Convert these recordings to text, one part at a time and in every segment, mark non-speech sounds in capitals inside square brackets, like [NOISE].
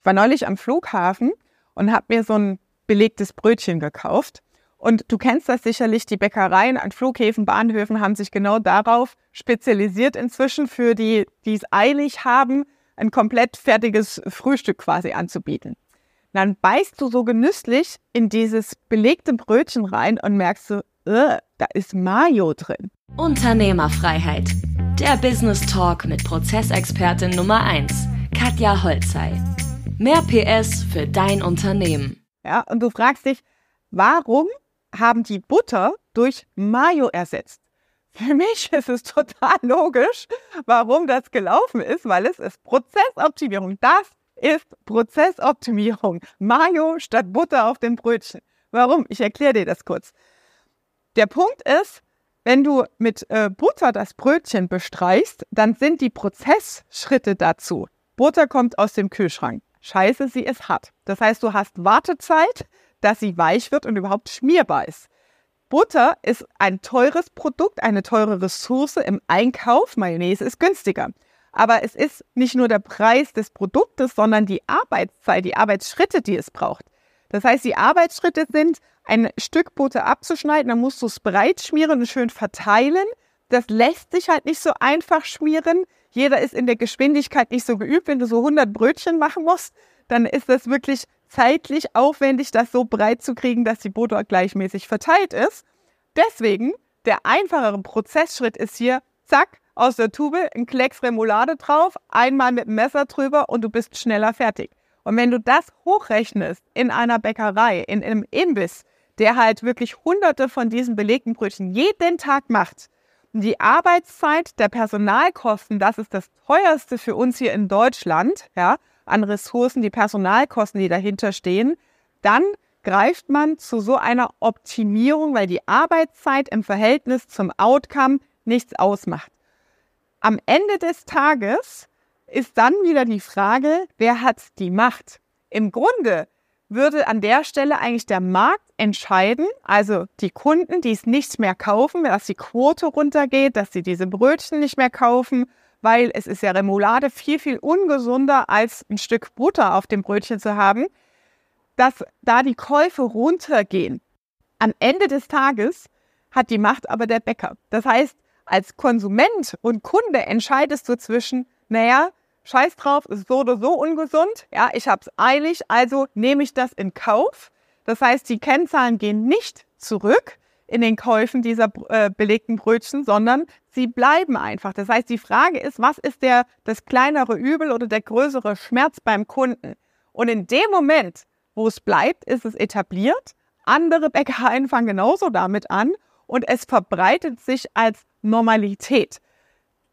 Ich war neulich am Flughafen und habe mir so ein belegtes Brötchen gekauft. Und du kennst das sicherlich, die Bäckereien an Flughäfen, Bahnhöfen haben sich genau darauf spezialisiert inzwischen für die, die es eilig haben, ein komplett fertiges Frühstück quasi anzubieten. Dann beißt du so genüsslich in dieses belegte Brötchen rein und merkst so, äh, da ist Mayo drin. Unternehmerfreiheit. Der Business Talk mit Prozessexpertin Nummer 1, Katja Holzei. Mehr PS für dein Unternehmen. Ja, und du fragst dich, warum haben die Butter durch Mayo ersetzt? Für mich ist es total logisch, warum das gelaufen ist, weil es ist Prozessoptimierung. Das ist Prozessoptimierung. Mayo statt Butter auf dem Brötchen. Warum? Ich erkläre dir das kurz. Der Punkt ist, wenn du mit äh, Butter das Brötchen bestreichst, dann sind die Prozessschritte dazu. Butter kommt aus dem Kühlschrank. Scheiße, sie ist hart. Das heißt, du hast Wartezeit, dass sie weich wird und überhaupt schmierbar ist. Butter ist ein teures Produkt, eine teure Ressource im Einkauf. Mayonnaise ist günstiger. Aber es ist nicht nur der Preis des Produktes, sondern die Arbeitszeit, die Arbeitsschritte, die es braucht. Das heißt, die Arbeitsschritte sind, ein Stück Butter abzuschneiden, dann musst du es breit schmieren und schön verteilen. Das lässt sich halt nicht so einfach schmieren. Jeder ist in der Geschwindigkeit nicht so geübt. Wenn du so 100 Brötchen machen musst, dann ist das wirklich zeitlich aufwendig, das so breit zu kriegen, dass die Butter gleichmäßig verteilt ist. Deswegen, der einfachere Prozessschritt ist hier, zack, aus der Tube ein Klecks Remoulade drauf, einmal mit dem Messer drüber und du bist schneller fertig. Und wenn du das hochrechnest in einer Bäckerei, in einem Imbiss, der halt wirklich hunderte von diesen belegten Brötchen jeden Tag macht, die Arbeitszeit der Personalkosten, das ist das teuerste für uns hier in Deutschland, ja, an Ressourcen, die Personalkosten, die dahinter stehen, dann greift man zu so einer Optimierung, weil die Arbeitszeit im Verhältnis zum Outcome nichts ausmacht. Am Ende des Tages ist dann wieder die Frage, wer hat die Macht? Im Grunde würde an der Stelle eigentlich der Markt entscheiden, also die Kunden, die es nicht mehr kaufen, dass die Quote runtergeht, dass sie diese Brötchen nicht mehr kaufen, weil es ist ja Remoulade viel, viel ungesunder als ein Stück Butter auf dem Brötchen zu haben, dass da die Käufe runtergehen. Am Ende des Tages hat die Macht aber der Bäcker. Das heißt, als Konsument und Kunde entscheidest du zwischen, naja, scheiß drauf, ist so oder so ungesund. Ja, ich habe es eilig, also nehme ich das in Kauf. Das heißt, die Kennzahlen gehen nicht zurück in den Käufen dieser äh, belegten Brötchen, sondern sie bleiben einfach. Das heißt, die Frage ist, was ist der, das kleinere Übel oder der größere Schmerz beim Kunden? Und in dem Moment, wo es bleibt, ist es etabliert. Andere Bäckereien [LAUGHS] fangen genauso damit an und es verbreitet sich als Normalität.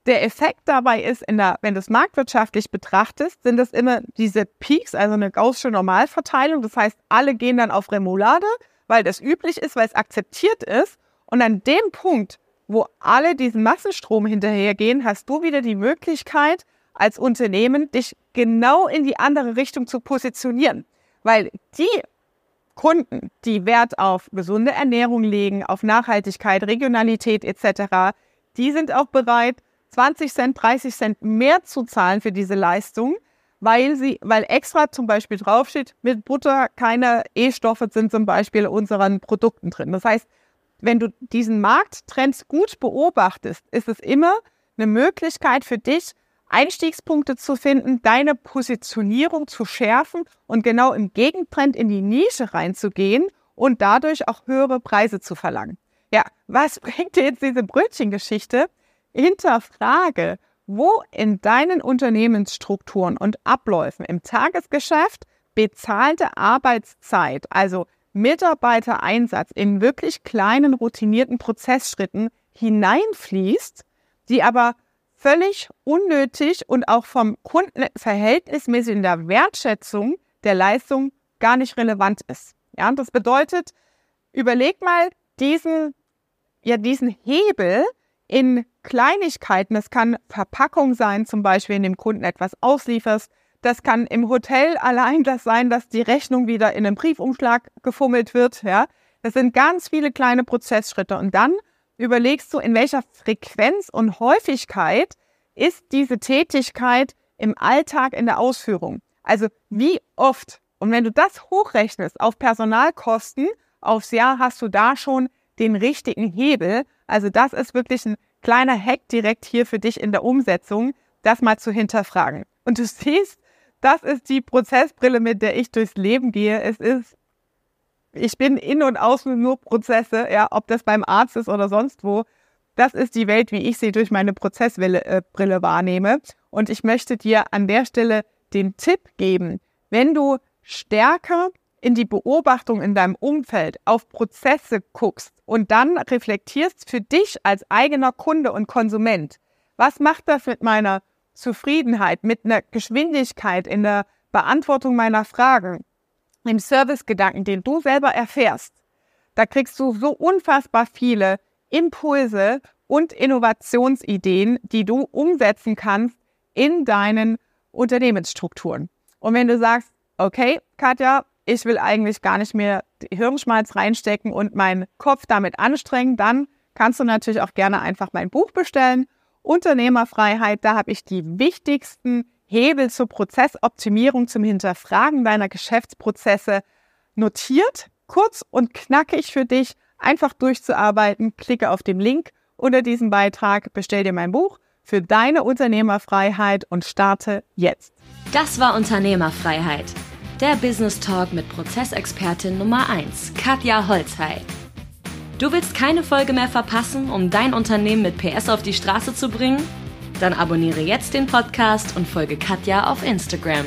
Der Effekt dabei ist, der, wenn du es marktwirtschaftlich betrachtest, sind es immer diese Peaks, also eine gaußsche Normalverteilung. Das heißt, alle gehen dann auf Remoulade, weil das üblich ist, weil es akzeptiert ist. Und an dem Punkt, wo alle diesen Massenstrom hinterhergehen, hast du wieder die Möglichkeit, als Unternehmen dich genau in die andere Richtung zu positionieren. Weil die Kunden, die Wert auf gesunde Ernährung legen, auf Nachhaltigkeit, Regionalität etc., die sind auch bereit, 20 Cent, 30 Cent mehr zu zahlen für diese Leistung, weil sie, weil extra zum Beispiel draufsteht, mit Butter keine E-Stoffe sind zum Beispiel unseren Produkten drin. Das heißt, wenn du diesen Markttrend gut beobachtest, ist es immer eine Möglichkeit für dich, Einstiegspunkte zu finden, deine Positionierung zu schärfen und genau im Gegentrend in die Nische reinzugehen und dadurch auch höhere Preise zu verlangen. Ja, was [LAUGHS] bringt dir jetzt diese Brötchengeschichte? Hinterfrage, wo in deinen Unternehmensstrukturen und Abläufen im Tagesgeschäft bezahlte Arbeitszeit, also Mitarbeitereinsatz in wirklich kleinen routinierten Prozessschritten hineinfließt, die aber völlig unnötig und auch vom Kunden verhältnismäßig in der Wertschätzung der Leistung gar nicht relevant ist. Ja, und das bedeutet, überleg mal diesen, ja, diesen Hebel in Kleinigkeiten. Das kann Verpackung sein, zum Beispiel, in dem Kunden etwas auslieferst. Das kann im Hotel allein das sein, dass die Rechnung wieder in einen Briefumschlag gefummelt wird. Ja, das sind ganz viele kleine Prozessschritte. Und dann überlegst du, in welcher Frequenz und Häufigkeit ist diese Tätigkeit im Alltag in der Ausführung. Also wie oft? Und wenn du das hochrechnest auf Personalkosten aufs Jahr, hast du da schon den richtigen Hebel. Also das ist wirklich ein kleiner Hack direkt hier für dich in der Umsetzung, das mal zu hinterfragen. Und du [LAUGHS] siehst, das ist die Prozessbrille, mit der ich durchs Leben gehe. Es ist, ich bin in und außen nur Prozesse, ja, ob das beim Arzt ist oder sonst wo. Das ist die Welt, wie ich sie durch meine Prozessbrille äh, wahrnehme. Und ich möchte dir an der Stelle den Tipp geben, wenn du stärker in die Beobachtung in deinem Umfeld auf Prozesse guckst und dann reflektierst für dich als eigener Kunde und Konsument, was macht das mit meiner Zufriedenheit, mit einer Geschwindigkeit in der Beantwortung meiner Fragen, im Servicegedanken, den du selber erfährst, da kriegst du so unfassbar viele Impulse und Innovationsideen, die du umsetzen kannst in deinen Unternehmensstrukturen. Und wenn du sagst, okay, Katja, ich will eigentlich gar nicht mehr Hirnschmalz reinstecken und meinen Kopf damit anstrengen, dann kannst du natürlich auch gerne einfach mein Buch bestellen. Unternehmerfreiheit, da habe ich die wichtigsten Hebel zur Prozessoptimierung, zum Hinterfragen deiner Geschäftsprozesse notiert, kurz und knackig für dich, einfach durchzuarbeiten. Klicke auf den Link unter diesem Beitrag, bestell dir mein Buch für deine Unternehmerfreiheit und starte jetzt. Das war Unternehmerfreiheit der Business Talk mit Prozessexpertin Nummer 1, Katja Holzhey. Du willst keine Folge mehr verpassen, um dein Unternehmen mit PS auf die Straße zu bringen? Dann abonniere jetzt den Podcast und folge Katja auf Instagram.